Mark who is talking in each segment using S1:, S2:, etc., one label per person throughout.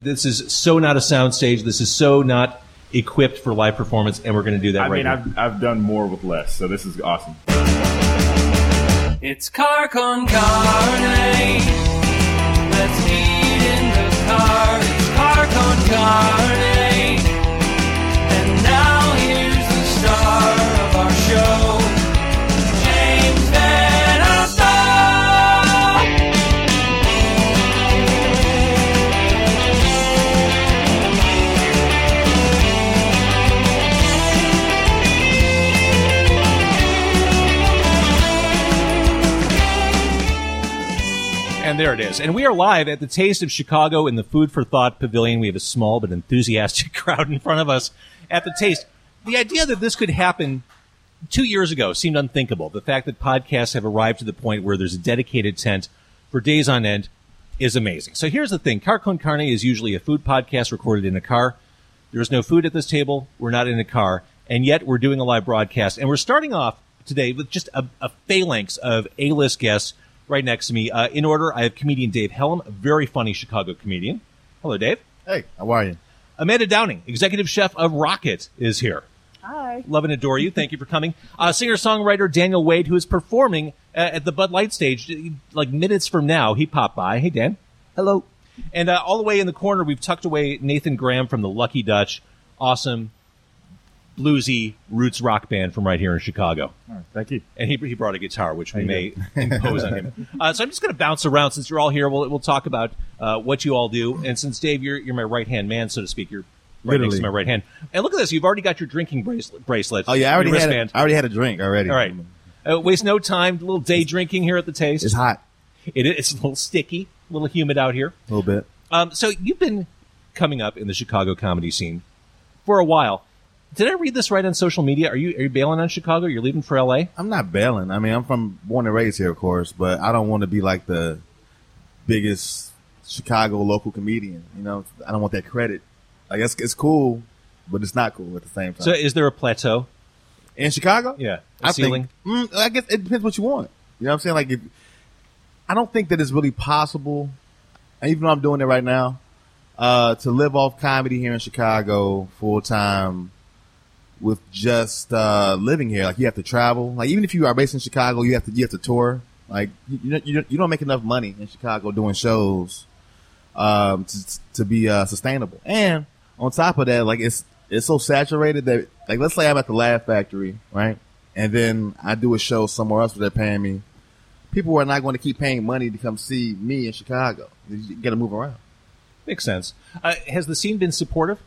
S1: This is so not a soundstage. This is so not equipped for live performance, and we're going to do that
S2: I
S1: right
S2: mean,
S1: now.
S2: I've, I've done more with less, so this is awesome.
S3: It's car con carne. Let's eat in the car. It's car con carne.
S1: There it is. And we are live at the Taste of Chicago in the Food for Thought Pavilion. We have a small but enthusiastic crowd in front of us at the Taste. The idea that this could happen two years ago seemed unthinkable. The fact that podcasts have arrived to the point where there's a dedicated tent for days on end is amazing. So here's the thing. Car Con Carne is usually a food podcast recorded in a car. There's no food at this table. We're not in a car. And yet we're doing a live broadcast. And we're starting off today with just a, a phalanx of A-list guests right next to me. Uh, in order, I have comedian Dave Helem, a very funny Chicago comedian. Hello, Dave.
S4: Hey, how are you?
S1: Amanda Downing, executive chef of Rockit, is here.
S5: Hi.
S1: Love and adore you. Thank you for coming. Uh, singer-songwriter Daniel Wade, who is performing uh, at the Bud Light stage like minutes from now. He popped by. Hey, Dan.
S4: Hello.
S1: And uh, all the way in the corner, we've tucked away Nathan Graham from the Lucky Dutch. Awesome, bluesy roots rock band from right here in Chicago.
S2: Thank you.
S1: And he, he brought a guitar, which we may impose on him. Uh, so I'm just going to bounce around since you're all here. We'll, we'll talk about uh, what you all do. And since Dave, you're, you're my right hand man, so to speak, you're right next to my right hand. And look at this. You've already got your drinking bracelet. bracelet
S4: Oh yeah, I already had.
S1: wristband.
S4: A, I already had a drink already.
S1: All right. Uh, waste no time. A little day drinking here at the Taste.
S4: It's hot.
S1: It is it's a little sticky, a little humid out here.
S4: A little bit.
S1: Um, so you've been coming up in the Chicago comedy scene for a while. Did I read this right on social media? Are you are you bailing on Chicago? You're leaving for LA?
S4: I'm not bailing. I mean, I'm from born and raised here, of course, but I don't want to be like the biggest Chicago local comedian. You know, I don't want that credit. Like it's it's cool, but it's not cool at the same time.
S1: So is there a plateau?
S4: in Chicago,
S1: Yeah, a
S4: I
S1: ceiling.
S4: think. Mm, I guess it depends what you want. You know what I'm saying? Like, if, I don't think that it's really possible, even though I'm doing it right now, uh, to live off comedy here in Chicago full time with just uh, living here. Like, you have to travel. Like, even if you are based in Chicago, you have to you have to tour. Like, you you don't, you don't make enough money in Chicago doing shows um, to, to be uh, sustainable. And on top of that, like it's it's so saturated that like let's say I'm at the Laugh Factory, right? And then I do a show somewhere else where they're paying me. People are not going to keep paying money to come see me in Chicago. You got to move around.
S1: Makes sense. Uh, has the scene been supportive?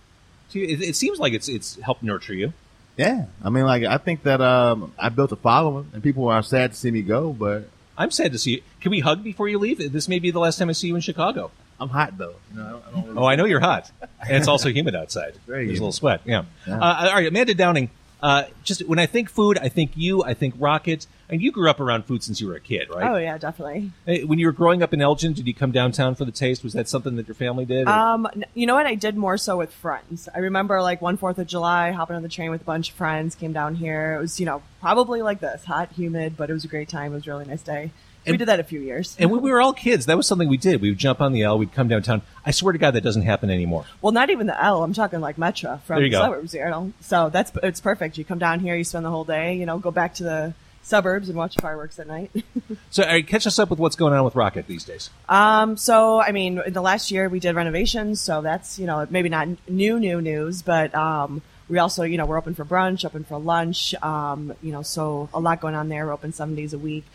S1: To you? It, it seems like it's it's helped nurture you.
S4: Yeah, I mean, like I think that um, I built a following, and people are sad to see me go, but
S1: I'm sad to see you. Can we hug before you leave? This may be the last time I see you in Chicago.
S4: I'm hot though. Know, I don't, I don't really
S1: Oh, I know you're hot, and it's also humid outside.
S4: very
S1: There's a little sweat. Yeah.
S4: Yeah.
S1: Uh, all right, Amanda Downing. Uh, just when I think food, I think you. I think Rockit. And you grew up around food since you were a kid, right?
S5: Oh yeah, definitely.
S1: Hey, When you were growing up in Elgin, did you come downtown for the taste? Was that something that your family did? or-
S5: Um, you know what? I did more so with friends. I remember like one Fourth of July, hopping on the train with a bunch of friends, came down here. It was you know probably like this, hot, humid, but it was a great time. It was a really nice day. We did that a few years.
S1: and when we were all kids, that was something we did. We would jump on the L, we'd come downtown. I swear to God, that doesn't happen anymore.
S5: well, not even the L. I'm talking like Metro from
S1: There you
S5: the
S1: go.
S5: suburbs. You know, so that's it's perfect. You come down here, you spend the whole day. You know, go back to the suburbs and watch fireworks at night.
S1: So, right, catch us up with what's going on with Rockit these days.
S5: Um, so I mean, in the last year we did renovations, so that's you know maybe not new new news, but um, we also you know we're open for brunch, open for lunch, um, you know, so a lot going on there. We're open seven days a week.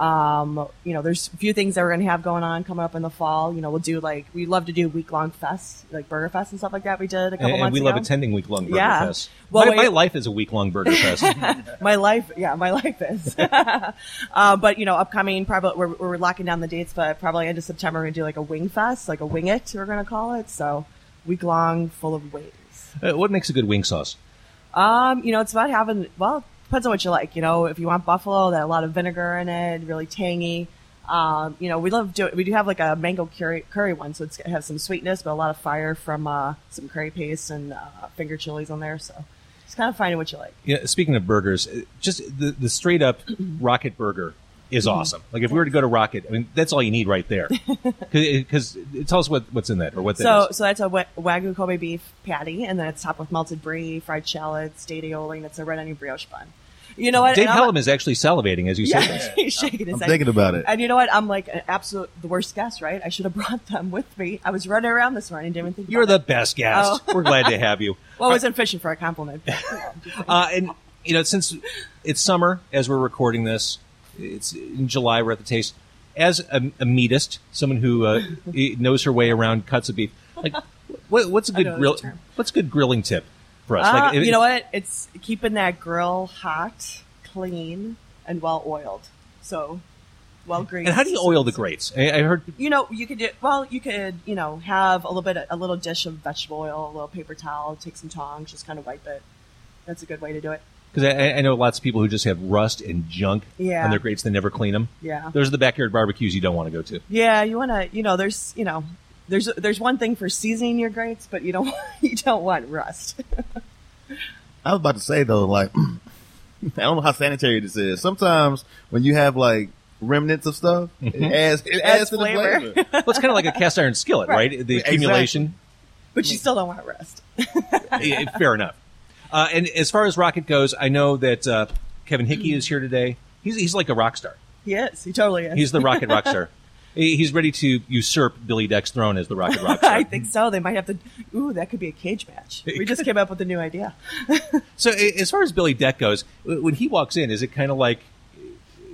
S5: Um, you know, there's a few things that we're gonna have going on coming up in the fall. You know, we'll do like we love to do week long fests, like Burger Fest and stuff like that. We did a couple
S1: And, and
S5: months
S1: we
S5: ago.
S1: love attending week long Burger
S5: Yeah.
S1: Fest.
S5: Well,
S1: my,
S5: wait-
S1: my life is a week long Burger Fest.
S5: my life, yeah, my life is. uh, but you know, upcoming, probably we're, we're locking down the dates, but probably end of September we're gonna do like a wing fest, like a wing it, we're gonna call it. So week long, full of wings.
S1: Uh, what makes a good wing sauce?
S5: Um, you know, it's about having well, depends on what you like. You know, if you want buffalo, that a lot of vinegar in it, really tangy. Um, you know, we love do we do have like a mango curry curry one, so it's it has some sweetness, but a lot of fire from uh, some curry paste and uh, finger chilies on there. So it's kind of finding what you like.
S1: Yeah, speaking of burgers, uh, just the, the straight up Rockit Burger is awesome. Like if we were to go to Rockit, I mean, that's all you need right there. Because tell us what, what's in that or what that
S5: So,
S1: is.
S5: so that's a wagyu Kobe beef patty, and then it's topped with melted brie, fried shallots, date aioli, and it's a red onion brioche bun. You know what?
S1: Dave
S5: And
S1: Helem is actually salivating as you say
S5: Yeah,
S1: this.
S5: he's shaking his
S4: I'm
S5: head.
S4: thinking about it.
S5: And you know what? I'm like an absolute the worst guest, right? I should have brought them with me. I was running around this morning, didn't even think.
S1: You're the
S5: it.
S1: best guest.
S5: Oh.
S1: We're glad to have you.
S5: Well, I wasn't fishing for a compliment. but, you know,
S1: Uh, and you know, since it's summer as we're recording this, it's in July. We're at the taste. As a, a meatist, someone who uh, knows her way around cuts of beef, like what, what's a good grill? What's a good grilling tip for us?
S5: Uh,
S1: like, if-
S5: you know what? It's keeping that grill hot, clean, and well oiled. So, well greased.
S1: And how do you oil the grates? I, I heard
S5: You know, you could do well. You could, you know, have a little bit, a little dish of vegetable oil, a little paper towel, take some tongs, just kind of wipe it. That's a good way to do it.
S1: because I, I know lots of people who just have rust and junk
S5: Yeah.
S1: on their grates. They never clean them.
S5: Yeah.
S1: Those are the backyard barbecues you don't want to go to.
S5: Yeah, you want to, you know, there's, you know, there's there's one thing for seasoning your grates, but you don't you don't want rust.
S4: I was about to say though, like I don't know how sanitary this is. Sometimes when you have like remnants of stuff, it adds it adds,
S5: Adds
S4: to
S5: flavor.
S4: the flavor.
S1: Well, it's kind of like a cast iron skillet, right?
S5: Right.
S1: The
S4: Exactly.
S1: accumulation.
S5: but you still don't want rust.
S1: Yeah, fair enough. Uh, and as far as Rockit goes, I know that uh, Kevin Hickey is here today. He's he's like a rock star.
S5: He is. He totally is.
S1: He's the Rockit rock star. He- He's ready to usurp Billy Dec's throne as the Rockit rock.
S5: I think so. They might have to. Ooh, that could be a cage match. We just came up with a new idea.
S1: So as far as Billy Dec goes, when he walks in, is it kind of like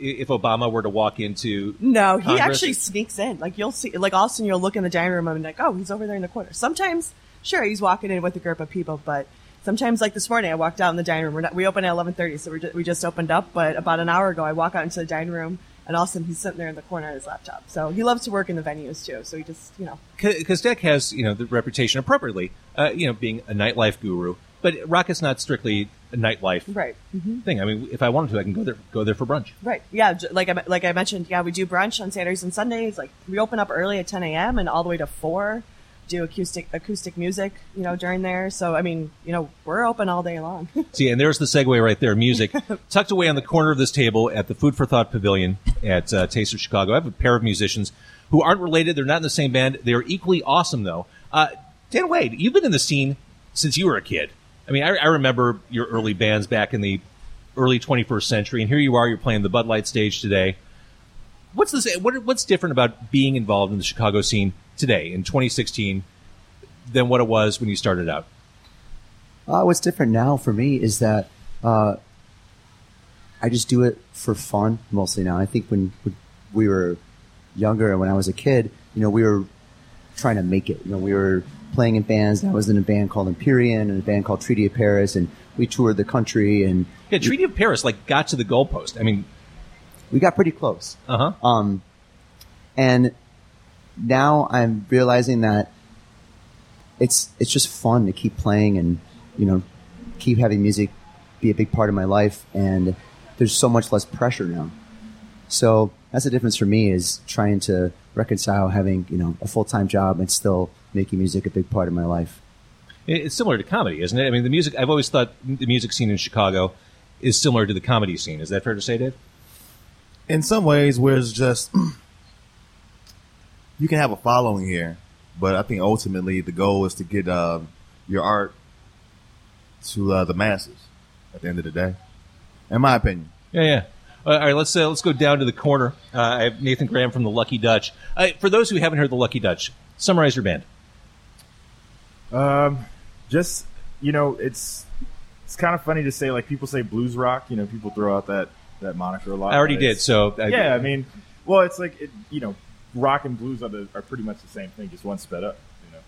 S1: if Obama were to walk into?
S5: No, he
S1: Congress?
S5: actually sneaks in. Like you'll see, like all of a sudden you'll look in the dining room and be like, oh, he's over there in the corner. Sometimes, sure, he's walking in with a group of people, but sometimes, like this morning, I walked out in the dining room. We're not, we open at eleven thirty, so we just, we just opened up. But about an hour ago, I walk out into the dining room, and all of a sudden he's sitting there in the corner on his laptop. So he loves to work in the venues too. So he just, you know,
S1: Because Dec has you know the reputation appropriately, uh, you know, being a nightlife guru. But Rockit's not strictly a nightlife
S5: right.
S1: thing. I mean, if I wanted to, I can go there go there for brunch.
S5: Right. Yeah. Like I like I mentioned, yeah, we do brunch on Saturdays and Sundays. Like we open up early at 10 a.m. and all the way to four. Do acoustic acoustic music, you know, during there. So I mean, you know, we're open all day long.
S1: See, and there's the segue right there. Music tucked away on the corner of this table at the Food for Thought Pavilion at uh, Taste of Chicago. I have a pair of musicians who aren't related. They're not in the same band. They are equally awesome, though. Uh, Dan Wade, you've been in the scene since you were a kid. I mean, I, I remember your early bands back in the early 21st century, and here you are. You're playing the Bud Light stage today. What's this? What, what's different about being involved in the Chicago scene today in 2016 than what it was when you started out?
S6: Uh, what's different now for me is that uh, I just do it for fun mostly now. I think when, we were younger and when I was a kid, you know, we were trying to make it. You know, we were playing in bands. I was in a band called Empyrean and a band called Treaty of Paris, and we toured the country and
S1: Yeah, Treaty of Paris like got to the goalpost. I mean,
S6: we got pretty close.
S1: uh huh.
S6: Um, and now I'm realizing that it's it's just fun to keep playing and you know keep having music be a big part of my life. And there's so much less pressure now. So that's the difference for me is trying to reconcile having you know a full time job and still making music a big part of my life.
S1: It's similar to comedy, isn't it? I mean, the music. I've always thought the music scene in Chicago is similar to the comedy scene. Is that fair to say, Dave?
S4: in some ways where it's just you can have a following here, but I think ultimately the goal is to get um, your art to uh, the masses at the end of the day. In my opinion.
S1: Yeah, yeah. Uh, all right, let's uh, let's go down to the corner. Uh, I have Nathan Graham from the Lucky Dutch. Uh, for those who haven't heard the Lucky Dutch, summarize your band.
S2: Um, just you know, it's it's kind of funny to say like people say blues rock. You know, people throw out that that moniker a lot.
S1: I already did. So I,
S2: yeah, I mean, well, it's like it, you know, rock and blues are the, are pretty much the same thing, just one sped up. You know,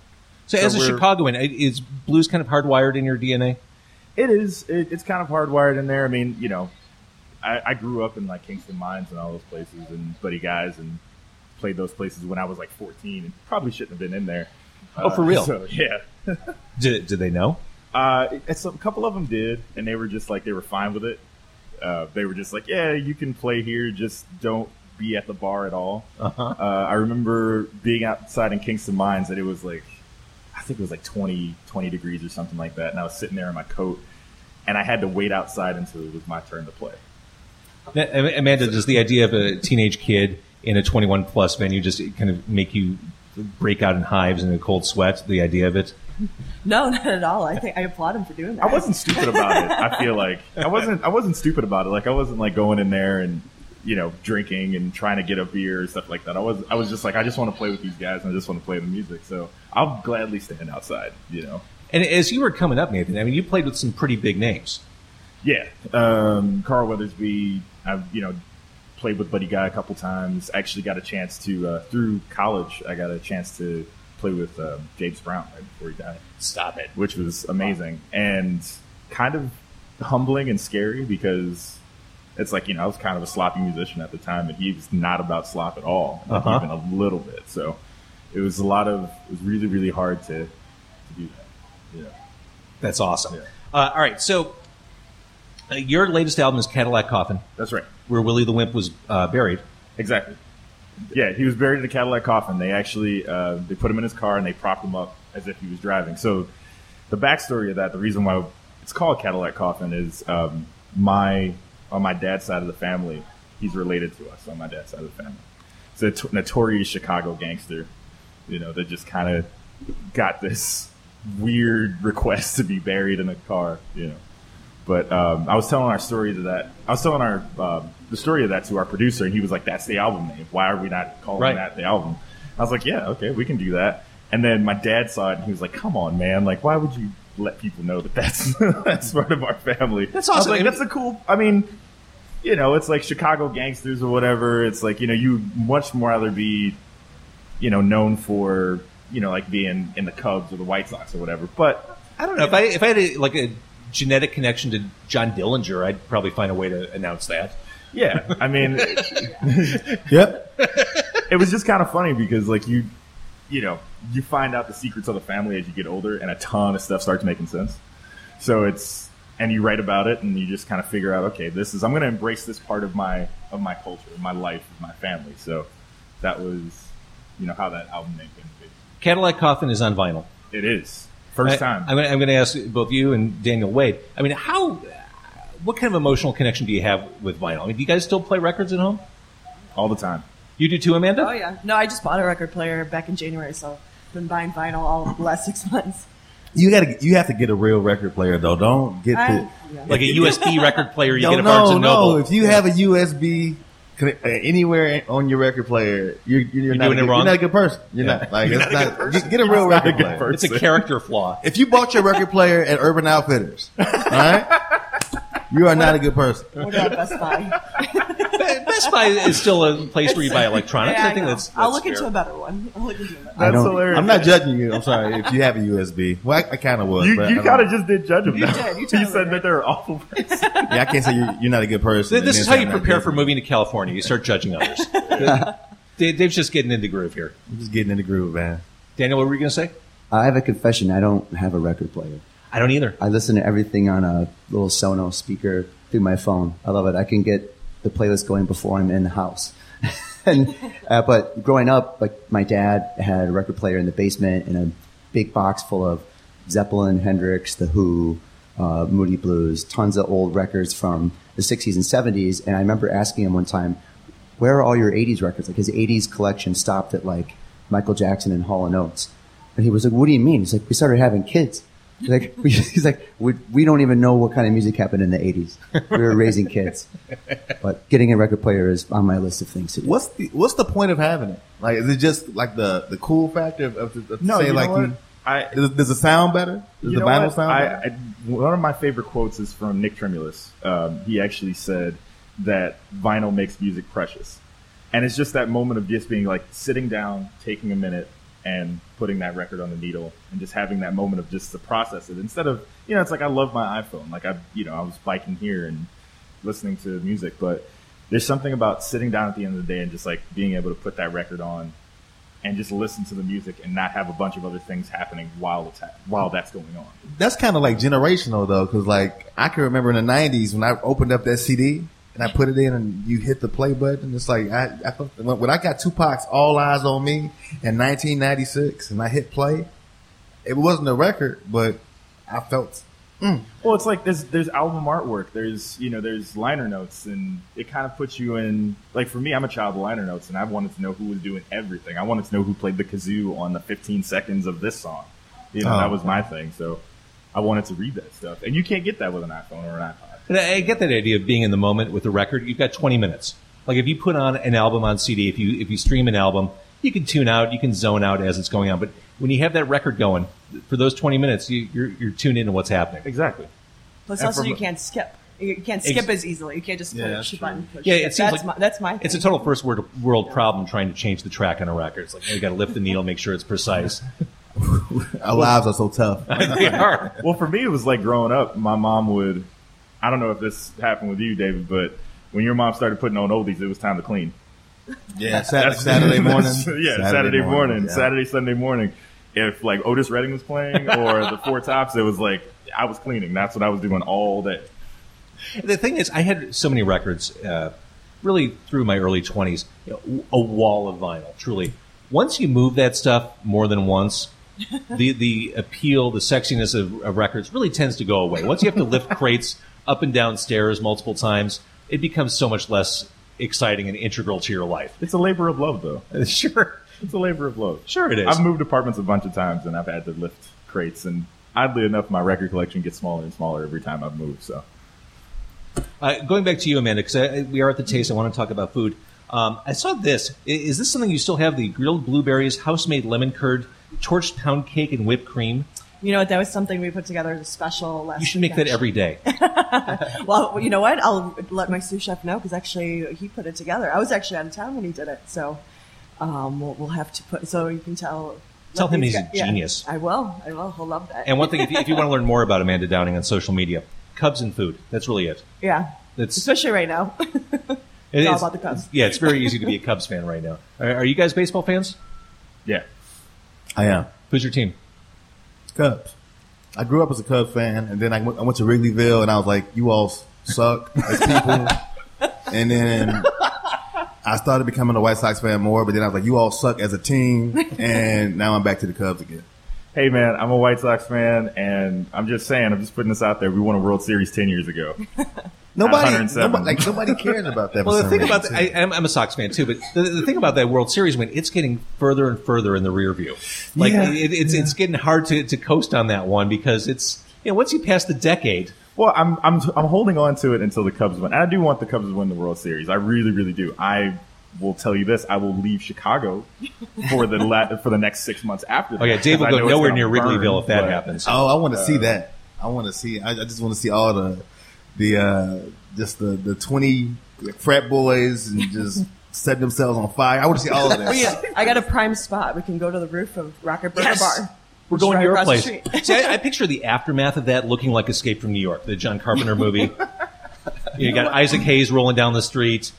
S1: So,
S2: so
S1: as a Chicagoan, is blues kind of hardwired in your DNA?
S2: it is. It, it's kind of hardwired in there. I mean, you know, I, I grew up in like Kingston Mines and all those places, and Buddy Guys, and played those places when I was like 14, and probably shouldn't have been in there.
S1: Oh, for real?
S2: So yeah.
S1: Did, did they know?
S2: Uh, it's, a couple of them did, and they were just like they were fine with it. Uh, they were just like, yeah, you can play here, just don't be at the bar at all.
S1: Uh-huh.
S2: Uh, I remember being outside in Kingston Mines, and it was like, I think it was like 20, 20 degrees or something like that, and I was sitting there in my coat, and I had to wait outside until it was my turn to play.
S1: Now, Am- Amanda, does the idea of a teenage kid in a 21 plus venue just kind of make you break out in hives and a cold sweat? The idea of it?
S5: No, not at all. I think I applaud him for doing that.
S2: I wasn't stupid about it. I feel like I wasn't. I wasn't stupid about it. Like I wasn't like going in there and you know drinking and trying to get a beer or stuff like that. I was. I was just like I just want to play with these guys and I just want to play the music. So I'll gladly stand outside. You know.
S1: And as you were coming up, Nathan, I mean, you played with some pretty big names.
S2: Yeah, um, Carl Weathersby. I've you know played with Buddy Guy a couple times. Actually, got a chance to uh, through college. I got a chance to play with um, James Brown right before he died,
S1: Stop it.
S2: which was amazing and kind of humbling and scary because it's like you know I was kind of a sloppy musician at the time, and he was not about slop at all, like,
S1: Uh-huh.
S2: even a little bit. So it was a lot of. It was really really hard to to do that. Yeah.
S1: That's awesome.
S2: Yeah.
S1: Uh, all right, so uh, your latest album is Cadillac Coffin,
S2: That's right.
S1: where Willie the Wimp was uh, buried.
S2: Exactly. Yeah, he was buried in a Cadillac coffin. They actually uh, they put him in his car and they propped him up as if he was driving. So the backstory of that, the reason why it's called Cadillac coffin, is um, my on my dad's side of the family, he's related to us on my dad's side of the family. It's a t- notorious Chicago gangster, you know, that just kind of got this weird request to be buried in a car, you know. But um, I was telling our story to that. I was telling our um, the story of that to our producer, and he was like, "That's the album name. Why are we not calling
S1: Right.
S2: that the album?" I was like, "Yeah, okay, we can do that." And then my dad saw it, and he was like, "Come on, man! Like, why would you let people know that that's that's part of our family?"
S1: That's
S2: I was
S1: awesome.
S2: like, that's a cool. I mean, you know, it's like Chicago gangsters or whatever. It's like you know, you much more rather be, you know, known for you know, like being in the Cubs or the White Sox or whatever. But
S1: I don't know if I if I had a, like a genetic connection to John Dillinger, I'd probably find a way to announce that.
S2: yeah, I mean,
S4: Yep.
S2: it was just kind of funny because like you you know you find out the secrets of the family as you get older and a ton of stuff starts making sense so it's and you write about it and you just kind of figure out okay this is i'm going to embrace this part of my of my culture my life my family so that was you know how that album name came to be
S1: Cadillac Coffin is on vinyl.
S2: it is first
S1: I-
S2: time
S1: I'm going, I'm going to ask both you and Daniel Wade. I mean, how, what kind of emotional connection do you have with vinyl? I mean, do you guys still play records at home?
S2: all the time
S1: You do too, Amanda?
S5: Oh yeah. No, I just bought a record player back in January, so I've been buying vinyl all the last six months.
S4: You gotta, you have to get a real record player though. Don't get
S5: I-
S4: the
S5: yeah.
S1: Like a USB record player you
S4: Yo,
S1: get at Barnes
S4: no,
S1: and
S4: no.
S1: Noble.
S4: If you have a USB uh, anywhere on your record player, you're, you're,
S1: You're
S4: not
S1: doing
S4: a
S1: it
S4: good,
S1: wrong?
S4: You're not a good person. You're
S1: Yeah.
S4: not like
S2: You're
S4: it's
S2: not a
S4: not.
S2: good person.
S4: Get, get a real
S2: You're a
S4: record
S2: good
S4: player.
S2: person.
S1: it's a character flaw.
S4: If you bought your record player at Urban Outfitters, all right, you are not a good person.
S5: What about Best Buy?
S1: Best Buy is still a place where you buy electronics.
S5: Yeah,
S1: I think
S5: know.
S1: that's, that's
S5: I'll look
S1: fair.
S5: into a better one. I'll look into a better.
S6: I
S2: that's
S6: don't-
S2: hilarious
S4: I'm not judging you. I'm sorry if you have a USB. Well, I, I kind of was.
S2: you,
S4: but
S2: you
S4: I
S2: kind
S4: don't-
S2: of just did judge them
S5: You
S2: now.
S5: did, you
S2: you said
S5: did.
S2: that they're awful person.
S4: Yeah, I can't say you're, you're not a good person.
S1: Th- This is how you prepare for moving to California. You start judging others. Dave- Dave's just getting into groove here.
S4: I'm just getting in the groove, man.
S1: Daniel, what were you going to say?
S6: I have a confession. I don't have a record player.
S1: I don't either.
S6: I listen to everything on a little Sonos speaker through my phone. I love it. I can get the playlist going before I'm in the house. and uh, but growing up, like my dad had a record player in the basement and a big box full of Zeppelin, Hendrix, The Who, uh, Moody Blues, tons of old records from the 60s and 70s. And I remember asking him one time, "Where are all your 80s records?" Like his 80s collection stopped at like Michael Jackson and Hall Oates. And he was like, "What do you mean?" He's like, "We started having kids." He's like, we, he's like, we, we don't even know what kind of music happened in the '80s. We were raising kids, but getting a record player is on my list of things to do.
S4: What's the What's the point of having it? Like, is it just like the the cool factor of, of, of
S2: No,
S4: say
S2: you know
S4: like
S2: what?
S4: you,
S2: I-
S4: does, does it sound better? Does
S2: You
S4: the vinyl
S2: what?
S4: sound
S2: I,
S4: better?
S2: I, one of my favorite quotes is from Nick Tremulis. Um, he actually said that vinyl makes music precious, and it's just that moment of just being like sitting down, taking a minute, and putting that record on the needle, and just having that moment of just to process it instead of you know it's like I love my iPhone. Like I you know I was biking here and listening to music, but there's something about sitting down at the end of the day and just like being able to put that record on and just listen to the music and not have a bunch of other things happening while it's ha- while that's going on.
S4: That's kind of like generational though, because like I can remember in the '90s when I opened up that CD and I put it in, and you hit the play button. It's like I, I when I got Tupac's "All Eyez on Me" in 1996, and I hit play. It wasn't a record, but I felt mm.
S2: Well, it's like there's there's album artwork. There's you know there's liner notes, and it kind of puts you in. Like for me, I'm a child of liner notes, and I wanted to know who was doing everything. I wanted to know who played the kazoo on the 15 seconds of this song. You know,
S4: Oh.
S2: that was my thing. So I wanted to read that stuff, and you can't get that with an iPhone or an iPod.
S1: And I I get that idea of being in the moment with the record. You've got 20 minutes. Like if you put on an album on CD, if you if you stream an album, you can tune out, you can zone out as it's going on. But when you have that record going for those 20 minutes, you, you're you're tuned into what's happening.
S2: Exactly.
S5: Plus,
S2: And
S5: also
S2: from-
S5: you can't skip. You can't skip
S1: Ex-
S5: as easily. You can't just
S4: Yeah,
S5: push
S4: that's
S5: a button. Push
S1: Yeah,
S5: skip.
S1: it seems
S5: that's
S1: like
S5: my, that's my.
S1: It's a total first world, world problem trying to change the track on a record. It's like you got to lift the needle, make sure it's precise.
S4: Our lives are so tough.
S1: they are.
S2: Well, for me, it was like growing up. My mom would. I don't know if this happened with you, David, but when your mom started putting on oldies, it was time to clean.
S4: Yeah, Sat-
S2: That's-
S4: Saturday morning.
S2: yeah, Saturday, morning,
S4: yeah.
S2: Saturday, Sunday morning. If like Otis Redding was playing or the Four Tops, it was like I was cleaning. That's what I was doing all day.
S1: The thing is, I had so many records, uh, really through my early 20s, you know, a wall of vinyl, truly. Once you move that stuff more than once, the, the appeal, the sexiness of, of records really tends to go away. Once you have to lift crates up and down stairs multiple times, it becomes so much less exciting and integral to your life.
S2: It's a labor of love, though.
S1: Sure.
S2: It's a labor of love.
S1: Sure it is.
S2: I've moved apartments a bunch of times, and I've had to lift crates. And oddly enough, my record collection gets smaller and smaller every time I've moved. So
S1: Uh, going back to you, Amanda, because we are at the taste. I want to talk about food. Um, I saw this. Is this something you still have? The grilled blueberries, house-made lemon curd, torched pound cake, and whipped cream.
S5: You know what? That was something we put together as a special last
S1: You should make that every day.
S5: Well, you know what? I'll let my sous chef know because actually he put it together. I was actually out of town when he did it, so um, we'll, we'll have to put so you can tell.
S1: Tell him
S5: these
S1: he's a
S5: guys- yeah,
S1: genius.
S5: I will. I will. He'll love that.
S1: And one thing, if you, if you want to learn more about Amanda Downing on social media, Cubs and food. That's really it.
S5: yeah,
S1: That's
S5: especially right now.
S1: it
S5: all
S1: is-
S5: about the Cubs.
S1: Yeah, it's very easy to be a Cubs fan right now. Are, are you guys baseball fans?
S2: yeah,
S4: I am.
S1: Who's your team?
S4: Cubs. I grew up as a Cubs fan, and then I went, I went to Wrigleyville, and I was like, "You all suck as people." and then I started becoming a White Sox fan more, but then I was like, "You all suck as a team," and now I'm back to the Cubs again.
S2: Hey man, I'm a White Sox fan, and I'm just saying, I'm just putting this out there. We won a World Series ten years ago.
S4: Nobody, nobody, like nobody cares about that.
S1: Well, the thing about the. I, I'm, I'm a Sox fan too, but the, the thing about that World Series win, it's getting further and further in the rear view. Like
S4: Yeah.
S1: it, it's it's getting hard to, to coast on that one because it's you know once you pass the decade,
S2: Well, I'm I'm I'm holding on to it until the Cubs win. And I do want the Cubs to win the World Series. I really, really do. I will tell you this: I will leave Chicago for the la- for the next six months after. That,
S1: oh yeah, Dave will go nowhere
S2: gonna
S1: near
S2: burn,
S1: Wrigleyville if that
S2: but-
S1: happens.
S4: Oh, I want to see uh, that. I want to see. I, I just want to see all the the uh, just the the twenty frat boys and just setting themselves on fire. I want to see all of that.
S5: Yeah, I got a prime spot. We can go to the roof of Rockit Burger
S1: Yes!
S5: Bar.
S1: We're going to your place. See, I, I picture the aftermath of that looking like Escape from New York, the John Carpenter movie. you got Isaac Hayes rolling down the street,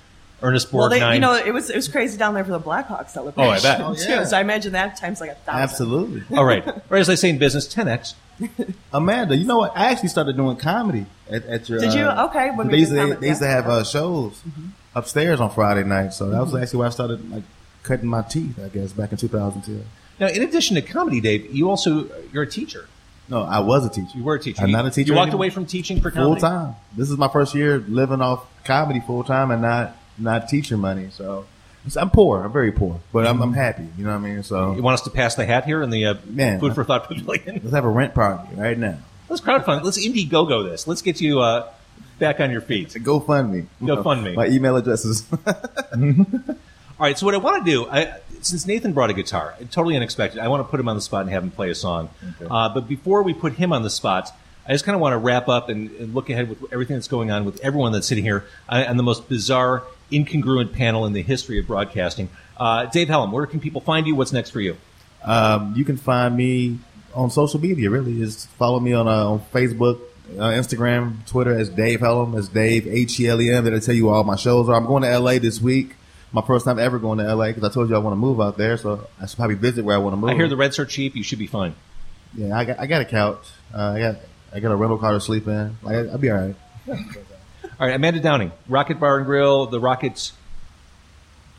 S1: Ernest
S5: Well, they,
S1: Borgnine.
S5: you know, it was it was crazy down there for the Blackhawks celebration.
S1: Oh, I bet.
S4: Oh,
S5: too.
S4: yeah.
S5: So I imagine that times like a thousand.
S4: Absolutely.
S1: All right, or as I say in business, 10x.
S4: Amanda, you know what? I actually started doing comedy at, at your.
S5: Did you?
S4: uh,
S5: Okay, when we
S4: they used, to,
S5: comedy,
S4: they used to have uh, shows upstairs on Friday night, so that was actually where I started like cutting my teeth. I guess back in 2002.
S1: Now, in addition to comedy, Dave, you also you're a teacher.
S4: No, I was a teacher.
S1: You were a teacher.
S4: I'm not a teacher.
S1: You walked
S4: anymore.
S1: away from teaching for comedy.
S4: full time. This is my first year living off comedy full time and not not teacher money. So so I'm poor. I'm very poor, but I'm, I'm happy. You know what I mean? So You
S1: want us to pass the hat here in the uh,
S4: Man.
S1: Food for Thought Pavilion?
S4: let's have a rent party right now.
S1: Let's crowdfund. Let's Indiegogo this. Let's get you uh, back on your feet.
S4: Go fund me.
S1: GoFundMe.
S4: My email address is
S1: All right. So what I want to do, I, since Nathan brought a guitar, totally unexpected, I want to put him on the spot and have him play a song. Uh, but before we put him on the spot, I just kind of want to wrap up and, and look ahead with everything that's going on with everyone that's sitting here uh, on the most bizarre, incongruent panel in the history of broadcasting. Uh, Dave Helem, where can people find you? What's next for you?
S4: Um, you can find me on social media. Really, is follow me on uh, on Facebook, uh, Instagram, Twitter as Dave Helem, as Dave H E L E M. That'll tell you all my shows are. I'm going to LA this week. My first time ever going to LA because I told you I want to move out there, so I should probably visit where I want to move.
S1: I hear the rents are cheap. You should be fine.
S4: yeah, I got I got a couch. Uh, I got I got a rental car to sleep in. Like, I'll be all right.
S1: All right, Amanda Downing, Rockit Bar and Grill, the Rockets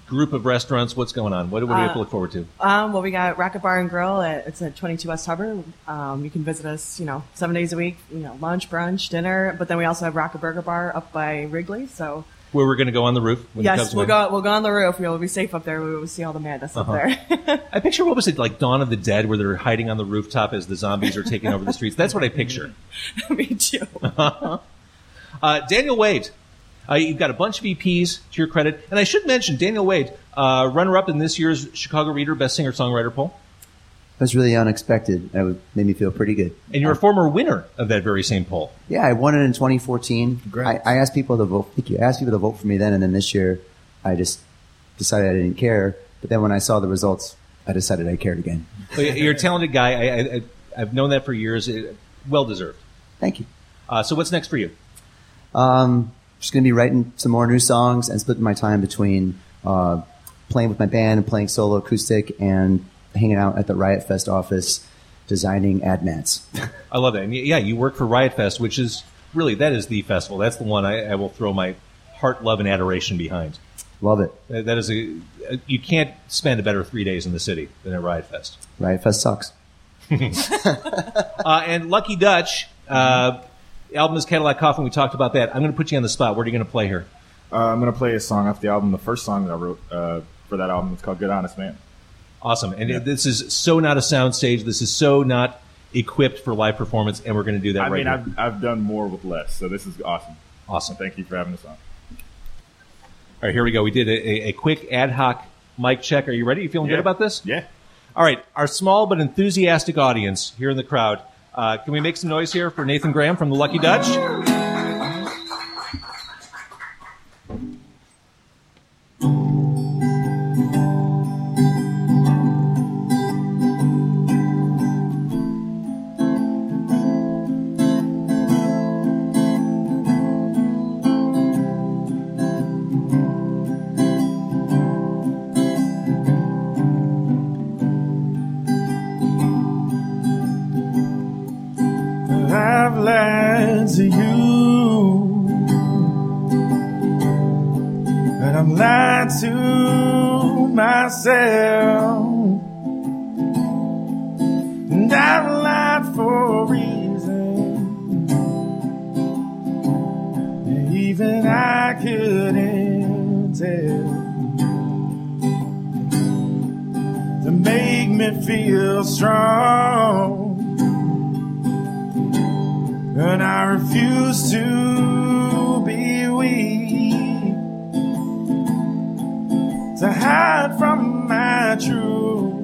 S1: group of restaurants? What's going on? What, what do we have to look forward to?
S5: Um, well, we got Rockit Bar and Grill. At, it's at 22 West Hubbard. Um, you can visit us, you know, seven days a week. You know, lunch, brunch, dinner. But then we also have Rockit Burger Bar up by Wrigley. So
S1: Where we're going to go on the roof? When
S5: yes, we'll go. We'll go on the roof. We'll be safe up there. We will see all the madness
S1: Uh-huh.
S5: up there.
S1: I picture what was it like Dawn of the Dead, where they're hiding on the rooftop as the zombies are taking over the streets. That's what I picture.
S5: Me too.
S1: Uh, Daniel Wade, uh, you've got a bunch of EPs to your credit, and I should mention Daniel Wade, uh, runner-up in this year's Chicago Reader Best Singer Songwriter poll,
S6: That was really unexpected. That would- made me feel pretty good.
S1: and you're a former winner of that very same poll.
S6: Yeah, I won it in 2014.
S4: Great.
S6: I, I asked people to vote. Thank you. I asked people to vote for me then, and then this year, I just decided I didn't care. But then when I saw the results, I decided I cared again.
S1: But you're a talented guy. I, I, I, I've known that for years. Well deserved.
S6: Thank you.
S1: Uh, so what's next for you?
S6: Um, just going to be writing some more new songs and splitting my time between uh, playing with my band and playing solo acoustic and hanging out at the Riot Fest office designing ad mats.
S1: I love that. And yeah, you work for Riot Fest, which is really that is the festival. That's the one I, I will throw my heart, love, and adoration behind.
S6: Love it.
S1: That that is a you can't spend a better three days in the city than at Riot Fest.
S6: Riot Fest sucks.
S1: Uh, and Lucky Dutch, uh, album is Cadillac Coffin. We talked about that. I'm going to put you on the spot. What are you going to play here?
S7: Uh, I'm gonna play a song off the album. The first song that I wrote uh, for that album It's called "Good Honest Man."
S1: Awesome. And this is so not a soundstage. This is so not equipped for live performance, and we're going to do that
S7: I
S1: right
S7: mean,
S1: here.
S7: I've, I've done more with less, so this is awesome.
S1: Awesome.
S7: Thank you for having us on.
S1: All right, here we go. We did a, a, a quick ad hoc mic check. Are you ready? You feeling
S7: Yeah.
S1: good about this?
S7: Yeah.
S1: All right, our small but enthusiastic audience here in the crowd. Uh, can we make some noise here for Nathan Graham from the Lucky Dutch?
S7: I've lied to you, and I'm lying to myself, and I've lied for a reason, even I couldn't tell. To make me feel strong and I refuse to be weak, to hide from my truth.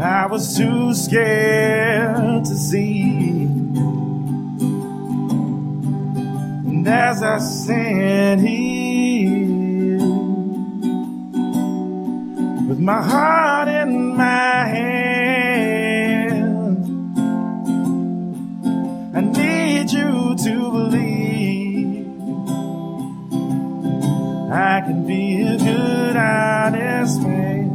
S7: I was too scared to see. And as I stand here with my heart in my hand, I can be a good, honest man.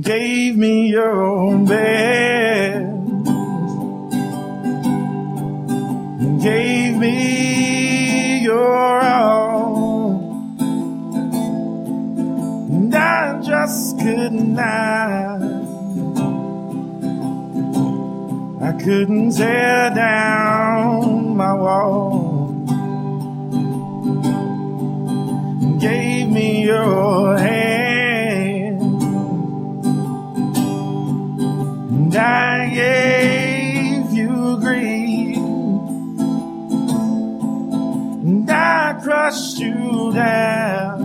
S7: Gave me your best. Me your all. And I just could not. I couldn't tear down my wall. Gave me your hand. I crushed you down.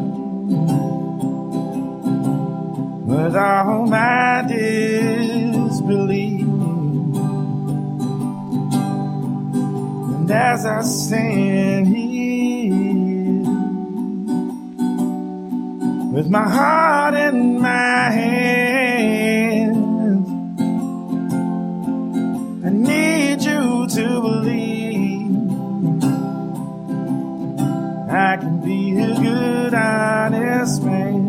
S7: With all my disbelief. And as I stand here with my heart in my hands, can be a good, honest man.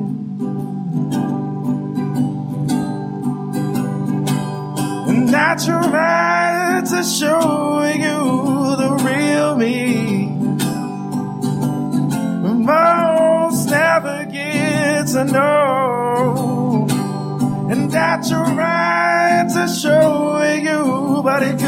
S7: And I try to show you the real me. Most never get to know. And I tried to show you, but it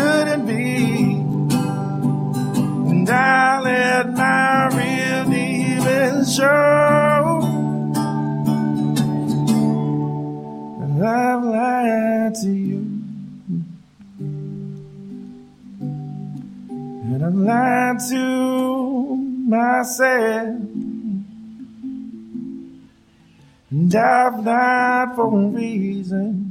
S7: myself. And I've died for a reason.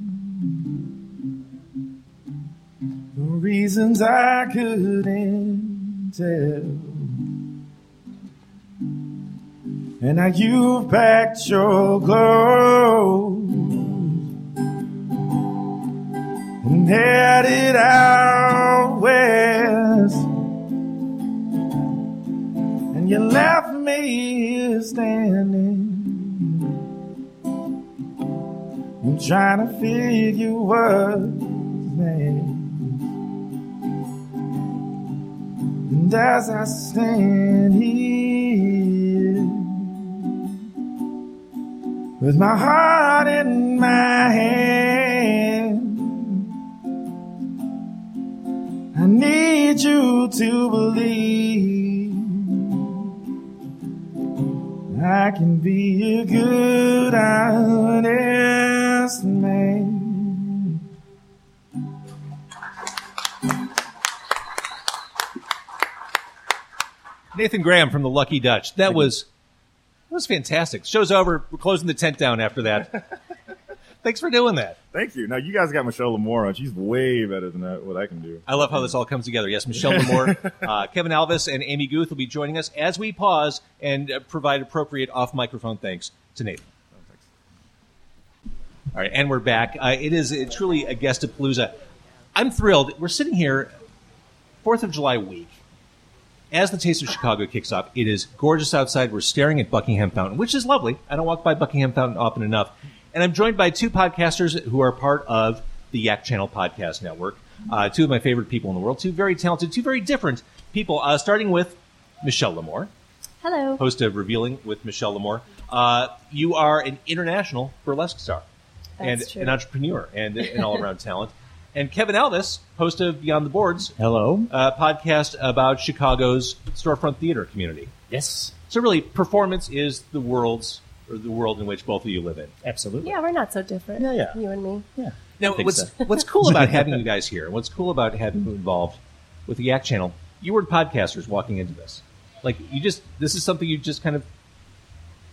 S7: For reasons I couldn't tell. And now you've packed your clothes and headed out west. You left me standing. I'm trying to figure what's next. And as I stand here with my heart in my hand, I need you to believe I can be a good, honest man.
S1: Nathan Graham from the Lucky Dutch. That was that was fantastic. Show's over. We're closing the tent down after that. Thanks for doing that.
S2: Thank you. Now you guys got Michelle L'amour on. She's way better than that, what I can do.
S1: I love how this all comes together. Yes, Michelle L'amour, uh, Kevin Alvis, and Amy Guth will be joining us as we pause and uh, provide appropriate off microphone thanks to Nathan. All right, and we're back. Uh, it is uh, truly a guest of Palooza. I'm thrilled. We're sitting here, Fourth of July week, as the Taste of Chicago kicks off. It is gorgeous outside. We're staring at Buckingham Fountain, which is lovely. I don't walk by Buckingham Fountain often enough. And I'm joined by two podcasters who are part of the Yak Channel Podcast Network. Uh, two of my favorite people in the world. Two very talented, two very different people. Uh, starting with Michelle L'amour,
S8: Hello.
S1: host of Revealing with Michelle L'amour. Uh, you are an international burlesque star and
S8: true.
S1: an entrepreneur and an all-around talent. And Kevin Alvis, host of Beyond the Boards,
S9: Hello.
S1: a podcast about Chicago's storefront theater community.
S9: Yes,
S1: So really, performance is the world's or the world in which both of you live in.
S9: absolutely.
S8: Yeah, we're not so different.
S9: Yeah, yeah.
S8: You and me.
S9: Yeah.
S1: Now, what's
S9: so.
S1: what's cool about having you guys here, and what's cool about having you involved with the Yak Channel, you were podcasters walking into this. Like you just, this is something you just kind of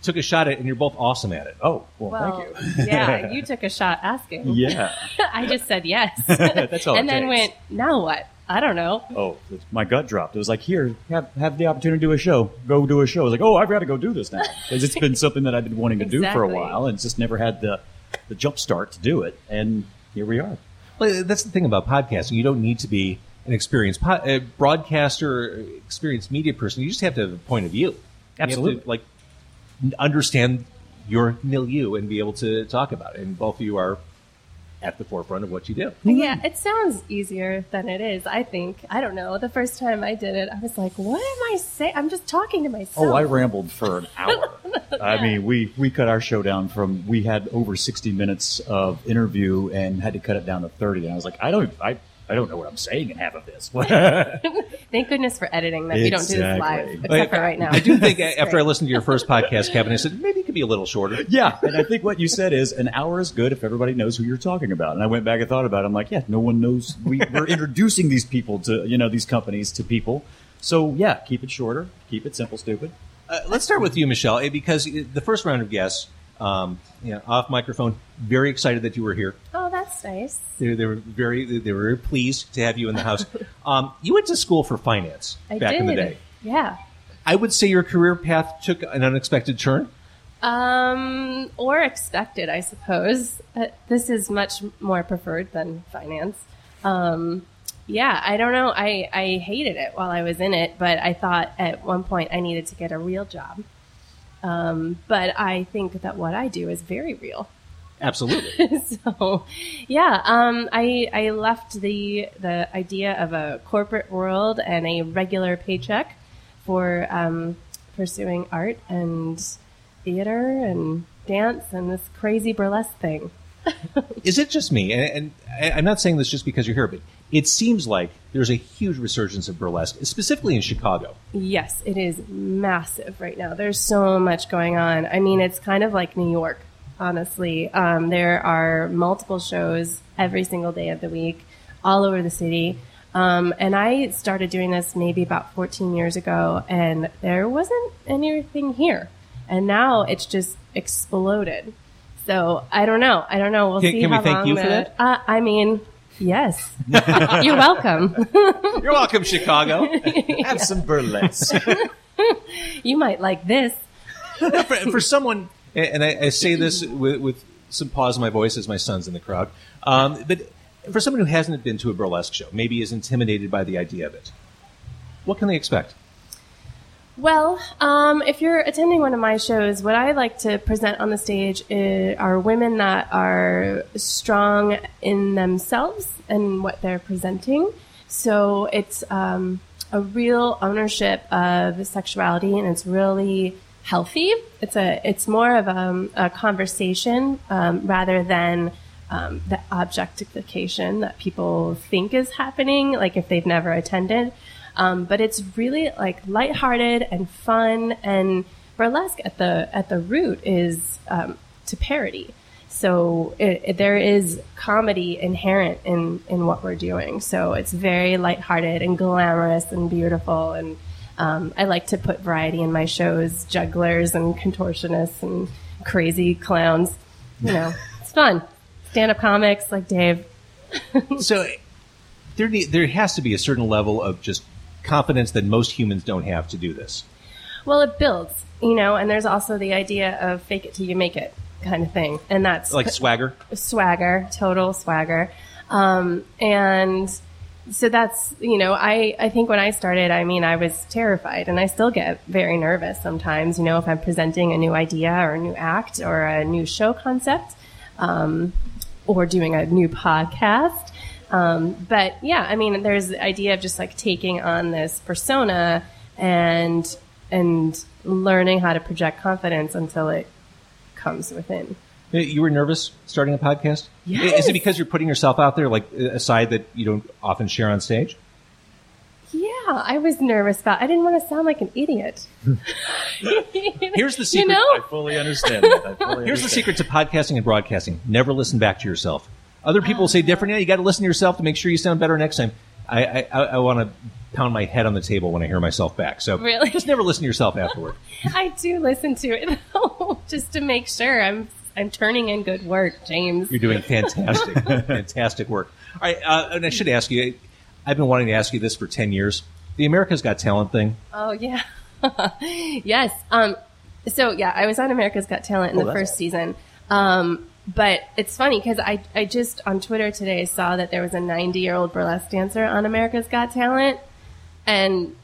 S1: took a shot at, and you're both awesome at it.
S9: Oh, well,
S8: Well,
S9: thank you.
S8: yeah, you took a shot asking.
S9: Yeah.
S8: I just said yes.
S9: That's all it
S8: And then
S9: takes.
S8: went, now what? I don't know.
S9: Oh, my gut dropped. It was like, here, have have the opportunity to do a show. Go do a show. I was like, oh, I've got to go do this now because it's been something that I've been wanting to do for a while, and just never had the the jump start to do it. And here we are.
S1: Well, that's the thing about podcasting. You don't need to be an experienced po- uh, broadcaster, or experienced media person. You just have to have a point of view. You have to,
S9: Absolutely.
S1: like understand your milieu and be able to talk about it. And both of you are at the forefront of what you do. Mm-hmm.
S8: Yeah, it sounds easier than it is, I think. I don't know. The first time I did it, I was like, what am I saying? I'm just talking to myself.
S9: Oh, I rambled for an hour. I mean, we, we cut our show down from we had over sixty minutes of interview and had to cut it down to thirty. And I was like, I don't I, I don't know what I'm saying in half of this.
S8: Thank goodness for editing that we don't do this live,
S9: Exactly.
S8: except for right now.
S1: I do think
S8: It's
S1: after I listened to your first podcast, Kevin, I said maybe it could be a little shorter.
S9: yeah, and I think what you said is an hour is good if everybody knows who you're talking about. And I went back and thought about it. I'm like, yeah, no one knows. We, we're introducing these people to you know these companies to people. So yeah, keep it shorter, keep it simple, stupid.
S1: Uh, let's start with you, Michelle, eh, because uh, the first round of guests, um, you know, off microphone, very excited that you were here.
S8: Oh, that's nice.
S1: They, they were very, they were very pleased to have you in the house. Um, you went to school for finance
S8: I
S1: back
S8: did.
S1: in the day.
S8: Yeah.
S1: I would say your career path took an unexpected turn.
S8: Um, or expected, I suppose. Uh, this is much more preferred than finance. Um, yeah, I don't know. I, I hated it while I was in it, but I thought at one point I needed to get a real job. Um, but I think that what I do is very real.
S1: Absolutely.
S8: so, yeah, um, I I left the the idea of a corporate world and a regular paycheck for um, pursuing art and theater and dance and this crazy burlesque thing.
S1: Is it just me? And, and I- I'm not saying this just because you're here, but it seems like there's a huge resurgence of burlesque, specifically in Chicago.
S8: Yes, it is massive right now. There's so much going on. I mean, it's kind of like New York, honestly. Um, there are multiple shows every single day of the week, all over the city. Um, and I started doing this maybe about 14 years ago, and there wasn't anything here. And now it's just exploded. So I don't know. I don't know. We'll
S1: Can-
S8: see
S1: can we
S8: how
S1: thank
S8: long
S1: you for that?
S8: Uh, I mean, yes. You're welcome.
S1: You're welcome, Chicago.
S9: Have some burlesque.
S8: you might like this.
S1: for, for someone, and I, I say this with, with some pause in my voice as my son's in the crowd, um, but for someone who hasn't been to a burlesque show, maybe is intimidated by the idea of it, what can they expect?
S8: Well, um, if you're attending one of my shows, what I like to present on the stage i are women that are strong in themselves and what they're presenting. So it's um, a real ownership of sexuality, and it's really healthy. It's a it's more of a, a conversation um, rather than um, the objectification that people think is happening. Like if they've never attended. Um, but it's really like lighthearted and fun and burlesque at the at the root is um, to parody. So it, it- there is comedy inherent in in what we're doing. So it's very lighthearted and glamorous and beautiful. And um, I like to put variety in my shows: jugglers and contortionists and crazy clowns. You know, it's fun. Stand up comics like Dave.
S1: So there, there has to be a certain level of just confidence that most humans don't have to do this.
S8: Well, it builds, you know, and there's also the idea of fake it till you make it kind of thing. And that's
S1: Like swagger.
S8: swagger, total swagger. Um, and so that's, you know, I, I think when I started, I mean, I was terrified and I still get very nervous sometimes, you know, if I'm presenting a new idea or a new act or a new show concept, um, or doing a new podcast. Um, but yeah, I mean, there's the idea of just like taking on this persona and, and learning how to project confidence until it comes within.
S1: You were nervous starting a podcast?
S8: Yes.
S1: Is it because you're putting yourself out there, like a side that you don't often share on stage?
S8: Yeah, I was nervous about. I didn't want to sound like an idiot.
S1: Here's the
S8: You
S1: secret.
S8: know?
S9: I fully understand that. I fully
S1: Here's the secret to podcasting and broadcasting: never listen back to yourself. Other people say different. Yeah, you got to listen to yourself to make sure you sound better next time. I I, I, I want to pound my head on the table when I hear myself back. So
S8: Really?
S1: just never listen to yourself afterward.
S8: I do listen to it though, just to make sure I'm I'm turning in good work, James.
S1: You're doing fantastic, fantastic work. All right, uh, and I should ask you. I've been wanting to ask you this for ten years. The America's Got Talent thing.
S8: Oh yeah, yes. Um, so yeah, I was on America's Got Talent in
S9: Oh,
S8: the
S9: that's
S8: first season. Um, but it's funny because I I just on Twitter today saw that there was a 90 year old burlesque dancer on America's Got Talent, and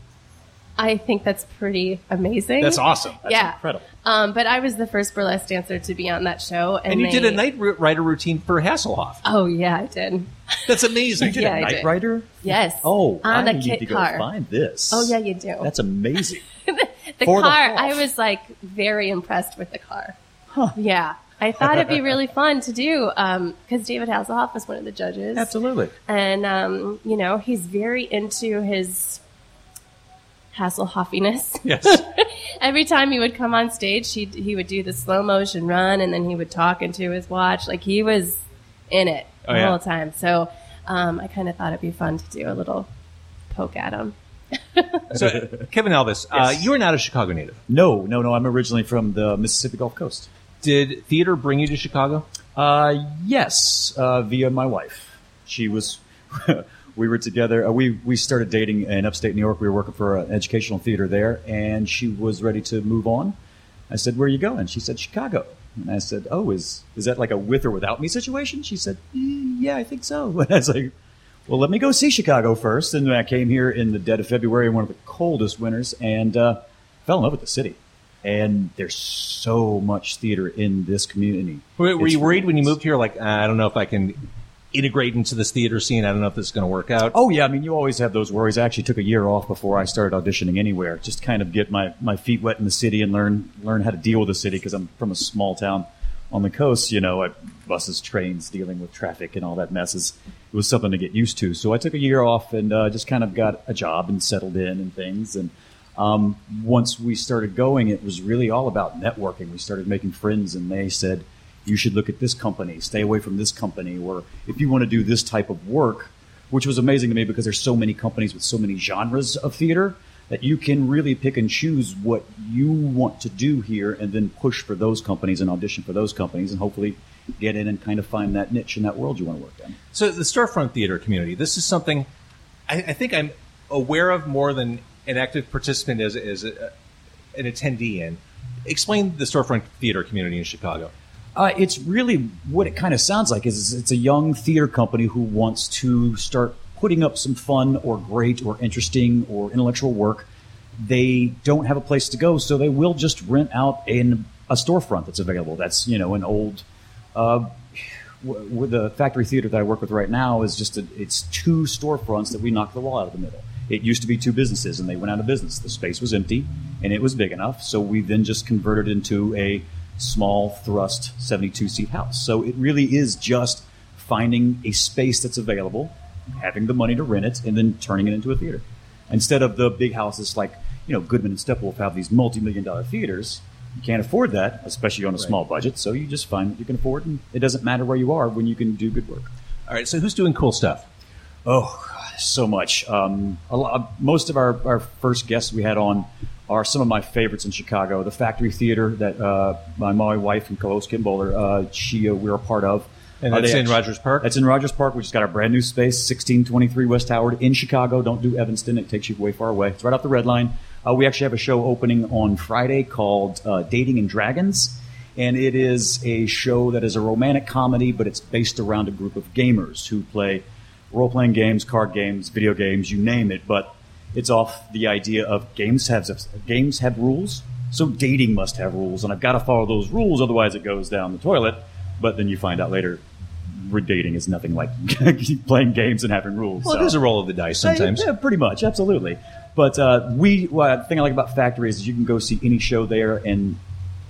S8: I think that's pretty amazing.
S1: That's awesome.
S8: yeah,
S9: incredible.
S8: Um, but I was the first burlesque dancer to be on that show, and,
S1: And you did a Knight ri- rider routine for Hasselhoff.
S8: Oh yeah, I did.
S1: That's amazing.
S9: You did
S8: Yeah,
S9: a
S8: Knight.
S9: Rider?
S8: Yes.
S9: Oh,
S8: on
S9: I
S8: the
S9: need
S8: kit
S9: to go
S8: car.
S9: find this.
S8: Oh yeah, you do.
S9: That's amazing.
S8: the
S9: the
S8: car.
S9: Hoff.
S8: I was like very impressed with the car. Yeah, I thought it'd be really fun to do because David Hasselhoff was one of the judges.
S9: Absolutely.
S8: and um, you know he's very into his Hasselhoffiness.
S1: Yes.
S8: Every time he would come on stage, he he would do the slow motion run, and then he would talk into his watch. Like he was in it
S1: Oh,
S8: the
S1: yeah.
S8: whole time. So um, I kind of thought it'd be fun to do a little poke at him.
S1: So, Kevin Elvis, uh, you are not a Chicago native.
S9: No, no, no. I'm originally from the Mississippi Gulf Coast.
S1: Did theater bring you to Chicago?
S9: Uh, yes, uh, via my wife. She was. we were together. Uh, we we started dating in upstate New York. We were working for an educational theater there, and she was ready to move on. I said, "Where are you going?" She said, "Chicago." And I said, "Oh, is is that like a with or without me situation?" She said, "Mm, "Yeah, I think so." And I was like, Well, let me go see Chicago first. And I came here in the dead of February, one of the coldest winters, and uh, fell in love with the city. And there's so much theater in this community.
S1: Were, were you worried when you moved here? Like, "Ah, I don't know if I can integrate into this theater scene. I don't know if this is going to work out.
S9: Oh yeah, I mean you always have those worries. I actually took a year off before I started auditioning anywhere, just to kind of get my, my feet wet in the city and learn learn how to deal with the city because I'm from a small town on the coast. You know, I, buses, trains, dealing with traffic and all that mess is it was something to get used to. So I took a year off and uh, just kind of got a job and settled in and things. And um, once we started going, it was really all about networking. We started making friends, and they said you should look at this company, stay away from this company, or if you want to do this type of work, which was amazing to me because there's so many companies with so many genres of theater that you can really pick and choose what you want to do here and then push for those companies and audition for those companies and hopefully get in and kind of find that niche in that world you want to work in.
S1: So the storefront theater community. This is something I, I think I'm aware of more than an active participant as, as a, an attendee in. Explain the storefront theater community in Chicago.
S9: Uh, it's really what it kind of sounds like is it's a young theater company who wants to start putting up some fun or great or interesting or intellectual work. They don't have a place to go, so they will just rent out in a storefront that's available. That's you know an old. Uh, w- the factory theater that I work with right now is just a, it's two storefronts that we knocked the wall out of the middle. It used to be two businesses, and they went out of business. The space was empty, and it was big enough, so we then just converted into a small thrust 72 seat house. So it really is just finding a space that's available, having the money to rent it, and then turning it into a theater. Instead of the big houses like you know Goodman and Steppenwolf have these multi-million dollar theaters. You can't afford that, especially on a small budget. So you just find what you can afford, and it doesn't matter where you are when you can do good work.
S1: All right. So who's doing cool stuff?
S9: Oh, God, so much. Um, a lot, most of our, our first guests we had on are some of my favorites in Chicago. The Factory Theater that uh, my, my wife and co-host Kim Bowler, uh, she uh, we're a part of.
S1: And that's in Rogers Park?
S9: That's in Rogers Park. We just got our brand new space, 1623 West Howard in Chicago. Don't do Evanston. It takes you way far away. It's right off the red line. Uh, we actually have a show opening on Friday called uh, Dating and Dragons. And it is a show that is a romantic comedy, but it's based around a group of gamers who play role playing games, card games, video games, you name it. But it's off the idea of games have games have rules, so dating must have rules, and I've got to follow those rules, otherwise it goes down the toilet. But then you find out later, dating is nothing like playing games and having rules.
S1: Well,
S9: so.
S1: it is a roll of the dice sometimes.
S9: Yeah, pretty much, absolutely. But uh, we, well, the thing I like about Factory is you can go see any show there, and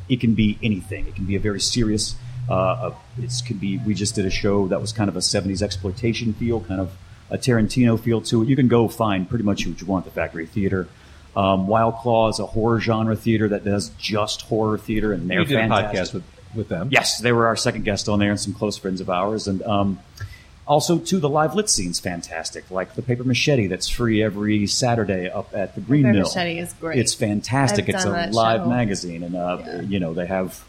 S9: it can be anything. It can be a very serious. Uh, it could be. We just did a show that was kind of a '70s exploitation feel, kind of a Tarantino feel to it. You can go find pretty much what you want the Factory Theater. Um, Wild Claw is a horror genre theater that does just horror theater, and they're
S1: You did
S9: fantastic.
S1: a podcast with, with them.
S9: Yes, they were our second guest on there and some close friends of ours. And um, also, too, the live lit scene's fantastic, like the Paper Machete that's free every Saturday up at the Green
S8: Paper
S9: Mill.
S8: Machete is great.
S9: It's fantastic.
S8: I've
S9: it's a
S8: that
S9: live
S8: show.
S9: magazine, and uh, you know they have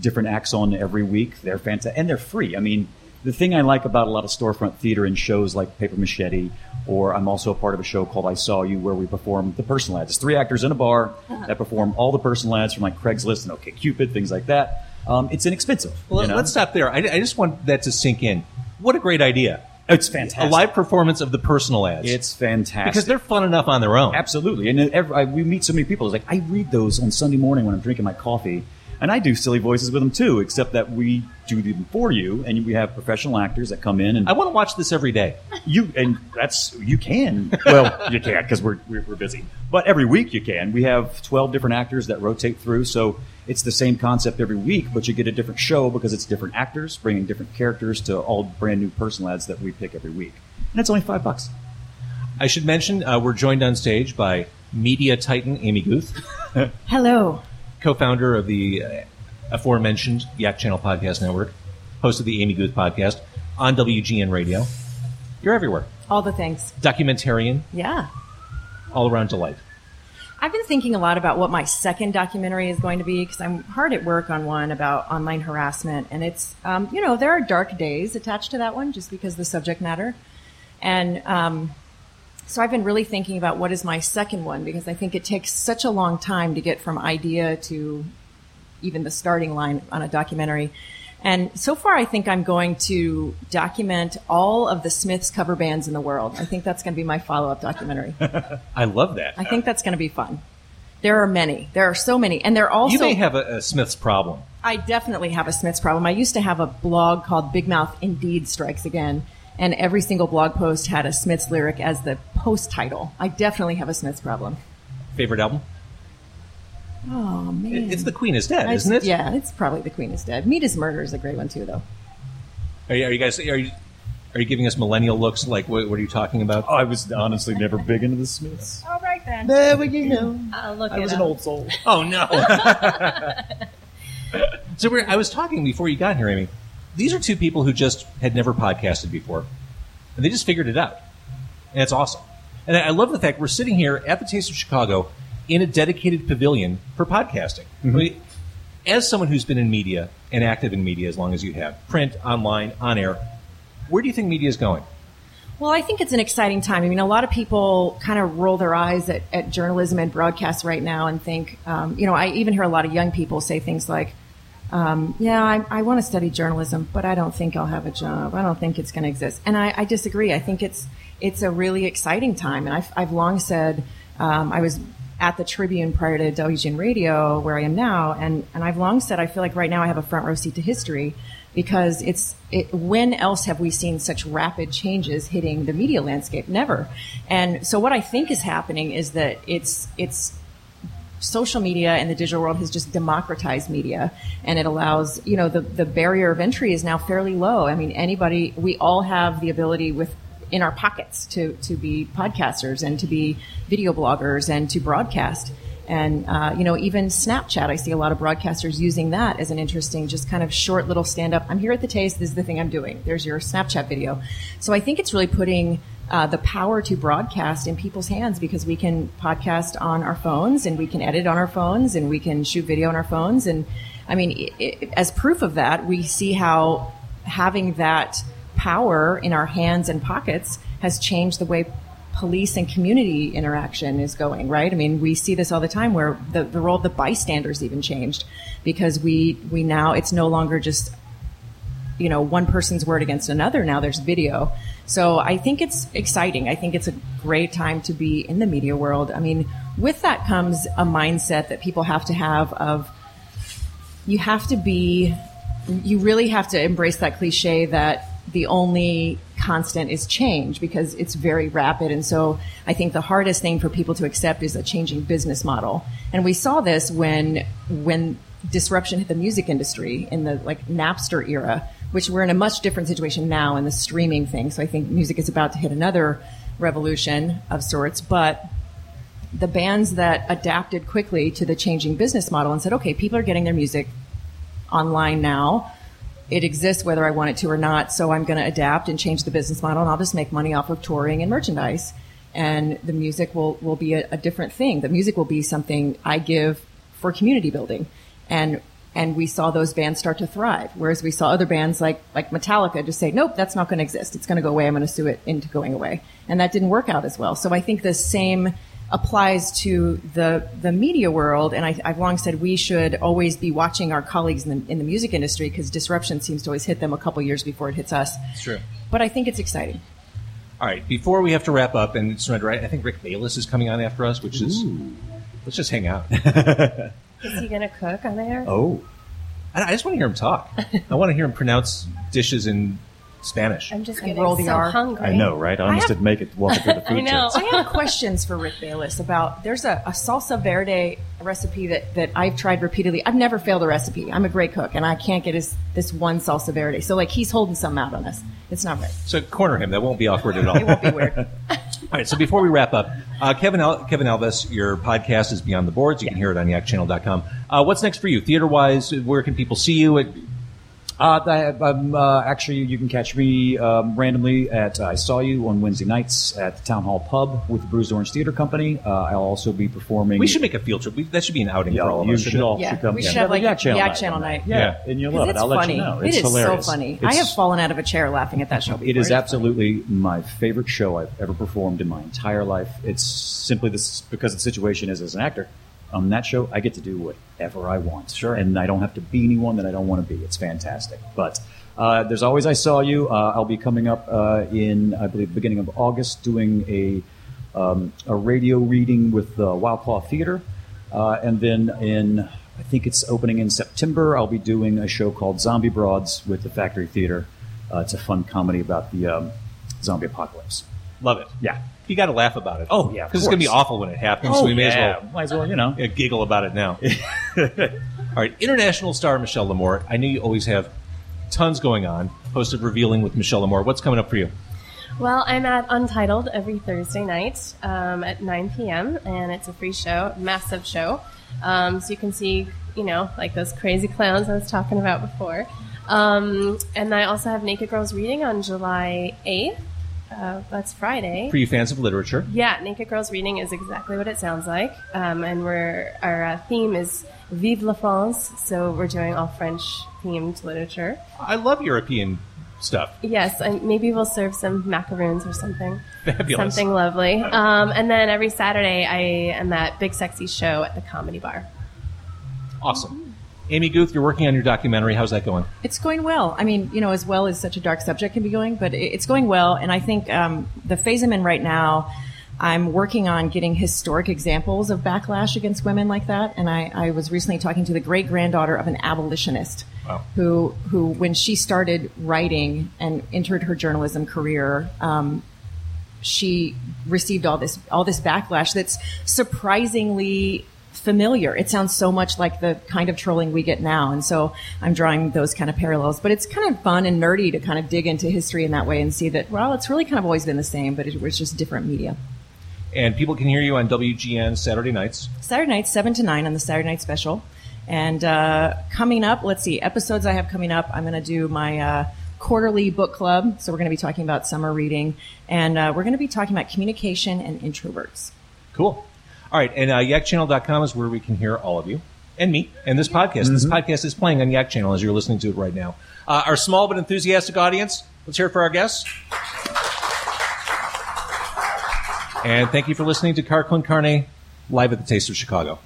S9: different acts on every week. They're fantastic, and they're free. I mean, the thing I like about a lot of storefront theater and shows like Paper Machete, or I'm also a part of a show called I Saw You, where we perform the personal ads. It's three actors in a bar
S8: Uh-huh.
S9: that perform all the personal ads from like Craigslist and OkCupid, things like that. Um, it's inexpensive.
S1: Well,
S9: you know?
S1: let's stop there. I, I just want that to sink in. What a great idea!
S9: It's fantastic.
S1: A live performance of the personal ads.
S9: It's fantastic
S1: because they're fun enough on their own.
S9: Absolutely, and every, I, we meet so many people. It's like I read those on Sunday morning when I'm drinking my coffee, and I do silly voices with them too. Except that we do them for you, and we have professional actors that come in and
S1: I want to watch this every day.
S9: you and that's you can. Well, you can't because we're, we're we're busy. But every week you can. We have twelve different actors that rotate through, so it's the same concept every week, but you get a different show because it's different actors bringing different characters to all brand new personal ads that we pick every week, and it's only five bucks.
S1: I should mention uh, we're joined on stage by media titan Amy Guth,
S10: Hello.
S1: Co-founder of the uh, aforementioned Yak Channel Podcast Network, host of the Amy Guth Podcast on WGN Radio. You're everywhere.
S10: All the things.
S1: Documentarian,
S10: Yeah.
S1: all around delight.
S10: I've been thinking a lot about what my second documentary is going to be because I'm hard at work on one about online harassment. And it's, um, you know, there are dark days attached to that one just because the subject matter. And um, so I've been really thinking about what is my second one because I think it takes such a long time to get from idea to even the starting line on a documentary And so far, I think I'm going to document all of the Smiths cover bands in the world. I think that's going to be my follow up documentary.
S1: I love that.
S10: I think that's going to be fun. There are many. There are so many. And they're also.
S1: you may have a, a Smith's problem.
S10: I definitely have a Smiths problem. I used to have a blog called Big Mouth Indeed Strikes Again, and every single blog post had a Smiths lyric as the post title. I definitely have a Smiths problem.
S1: Favorite album?
S10: Oh man,
S1: It's The Queen is Dead,
S10: I-
S1: isn't it?
S10: Yeah, it's probably The Queen is Dead. Meat is Murder is a great one too, though.
S1: Are you, are you guys are you are you giving us millennial looks? Like what, what are you talking about?
S9: I was honestly never big into the Smiths.
S10: All right then.
S6: Never you know.
S10: I'll look
S9: I was
S10: it
S9: an old soul.
S1: Oh no! so we're, I was talking before you got here, Amy. These are two people who just had never podcasted before, and they just figured it out, and it's awesome. And I I love the fact we're sitting here at the Taste of Chicago in a dedicated pavilion for podcasting. I mean, as someone who's been in media and active in media as long as you have, print, online, on air, where do you think media is going?
S10: Well, I think it's an exciting time. I mean, a lot of people kind of roll their eyes at, at journalism and broadcast right now and think, um, you know, I even hear a lot of young people say things like, um, yeah, I, I want to study journalism, but I don't think I'll have a job. I don't think it's going to exist. And I, I disagree. I think it's it's a really exciting time. And I've, I've long said um, I was at the Tribune prior to WGN Radio, where I am now, and, and I've long said I feel like right now I have a front row seat to history because it's it, when else have we seen such rapid changes hitting the media landscape? Never. And so what I think is happening is that it's it's social media and the digital world has just democratized media and it allows you know the the barrier of entry is now fairly low. I mean anybody we all have the ability with in our pockets to to be podcasters and to be video bloggers and to broadcast. And uh, you know even snapchat i see a lot of broadcasters using that as an interesting just kind of short little stand up i'm here at the taste. This is the thing i'm doing. There's your snapchat video. So i think it's really putting uh, the power to broadcast in people's hands because we can podcast on our phones and we can edit on our phones and we can shoot video on our phones. And I mean, i i as proof of that, we see how having that power in our hands and pockets has changed the way police and community interaction is going, right? I mean, we see this all the time where the, the role of the bystanders even changed because we, we now, it's no longer just you know one person's word against another now there's video. So i think it's exciting. I think it's a great time to be in the media world. I mean with that comes a mindset that people have to have of you have to be you really have to embrace that cliche that the only constant is change because it's very rapid. And so i think the hardest thing for people to accept is a changing business model. And we saw this when when disruption hit the music industry in the like napster era which we're in a much different situation now in the streaming thing so i think music is about to hit another revolution of sorts but the bands that adapted quickly to the changing business model and said, okay, people are getting their music online now. It exists whether I want it to or not, so I'm going to adapt and change the business model, and I'll just make money off of touring and merchandise. And the music will, will be a, a different thing. The music will be something I give for community building. And and we saw those bands start to thrive. Whereas we saw other bands like like Metallica just say, nope, that's not going to exist. It's going to go away. I'm going to sue it into going away, and that didn't work out as well. So I think the same applies to the the media world. And I, I've long said we should always be watching our colleagues in the, in the music industry because disruption seems to always hit them a couple years before it hits us.
S1: It's true.
S10: But I think it's exciting.
S1: All right, before we have to wrap up, and it's right, I think Rick Bayless is coming on after us, which is let's just hang out.
S8: Is he going to cook on there?
S9: Oh,
S1: I, I just want to hear him talk. I want to hear him pronounce dishes in Spanish.
S8: I'm just
S10: And
S8: getting
S10: roll the
S8: so
S10: R.
S8: hungry.
S9: I know, right? I almost
S10: have-
S9: didn't make it walking through the food
S8: I know.
S10: I have questions for Rick Bayless about there's a, a salsa verde recipe that, that I've tried repeatedly. I've never failed a recipe. I'm a great cook and I can't get his, this one salsa verde. So like he's holding something out on us. It's not right.
S1: So corner him. That won't be awkward at all.
S10: It won't be weird.
S1: All right. So before we wrap up, uh, Kevin Al- Kevin Alves, your podcast is Beyond the Boards. You can hear it on yakchannel.com. Uh, what's next for you, theater wise? Where can people see you? At,
S9: Uh, that, um, uh, actually, you can catch me um, randomly at I Saw You on Wednesday nights at the Town Hall Pub with the Bruised Orange Theater Company. Uh, I'll also be performing.
S1: we should make a field trip. We, that should be an outing
S9: Yeah,
S1: for all of
S9: you
S1: us.
S9: should
S1: shouldn't
S9: all
S10: Yeah,
S9: should come.
S10: we
S9: yeah.
S10: should have like
S9: Yak Channel
S10: Yak
S9: night
S10: Channel
S9: one
S10: night.
S9: Yeah,
S1: Yeah.
S9: and you'll
S10: 'Cause
S9: love it.
S10: it's
S9: I'll let
S10: funny.
S9: you know.
S10: It
S9: It's
S10: is
S9: hilarious.
S10: so funny. I have fallen out of a chair laughing at that show before.
S9: It is
S10: It's funny.
S9: absolutely my favorite show I've ever performed in my entire life. It's simply this because the situation is as an actor. On that show, I get to do whatever I want. Sure. And I don't have to be anyone that I don't want to be. It's fantastic. But uh, there's always I saw you. Uh, I'll be coming up uh, in I believe beginning of August doing a um, a radio reading with the Wild Claw Theater, uh, and then in I think it's opening in September. I'll be doing a show called Zombie Broads with the Factory Theater. Uh, it's a fun comedy about the um, zombie apocalypse.
S1: Love it.
S9: Yeah.
S1: You got to laugh about it.
S9: Oh, yeah,
S1: because it's going to be awful when it happens.
S9: Oh,
S1: so we may
S9: yeah.
S1: as well
S9: Might as well, you know.
S1: yeah, giggle about it now. All right, international star Michelle L'amour. I know you always have tons going on. Hosted Revealing with Michelle L'amour. What's coming up for you?
S8: Well, I'm at Untitled every Thursday night um, at 9 p.m. and it's a free show, massive show. Um, so you can see, you know, like those crazy clowns I was talking about before. Um, and I also have Naked Girls Reading on July 8th. Uh, that's Friday.
S1: For you fans of literature,
S8: Yeah, Naked Girls Reading is exactly what it sounds like. Um, and we're, our uh, theme is Vive la France. So we're doing all French themed literature.
S1: I love European stuff.
S8: Yes, and maybe we'll serve some macaroons or something.
S1: Fabulous.
S8: Something lovely. Um, and then every Saturday, I am at Big Sexy Show at the Comedy Bar.
S1: Awesome. Amy Guth, you're working on your documentary. How's that going?
S10: It's going well. I mean, you know, as well as such a dark subject can be going, but it's going well. And I think um, the phase I'm in right now, I'm working on getting historic examples of backlash against women like that. And I, I was recently talking to the great granddaughter of an abolitionist
S1: Wow.
S10: who, who, when she started writing and entered her journalism career, um, she received all this all this backlash that's surprisingly familiar. It sounds so much like the kind of trolling we get now, and so I'm drawing those kind of parallels. But it's kind of fun and nerdy to kind of dig into history in that way and see that well, it's really kind of always been the same, but it was just different media.
S1: And people can hear you on WGN Saturday nights.
S10: Saturday nights, seven to nine on the Saturday night special. And uh, coming up, let's see, episodes I have coming up. I'm going to do my uh, quarterly book club. So we're going to be talking about summer reading, and uh, we're going to be talking about communication and introverts.
S1: Cool. All right, and uh, yakchannel.com is where we can hear all of you and me and this podcast. This podcast is playing on Yak Channel as you're listening to it right now. Uh, our small but enthusiastic audience, let's hear it for our guests. And thank you for listening to Car Carne live at the Taste of Chicago.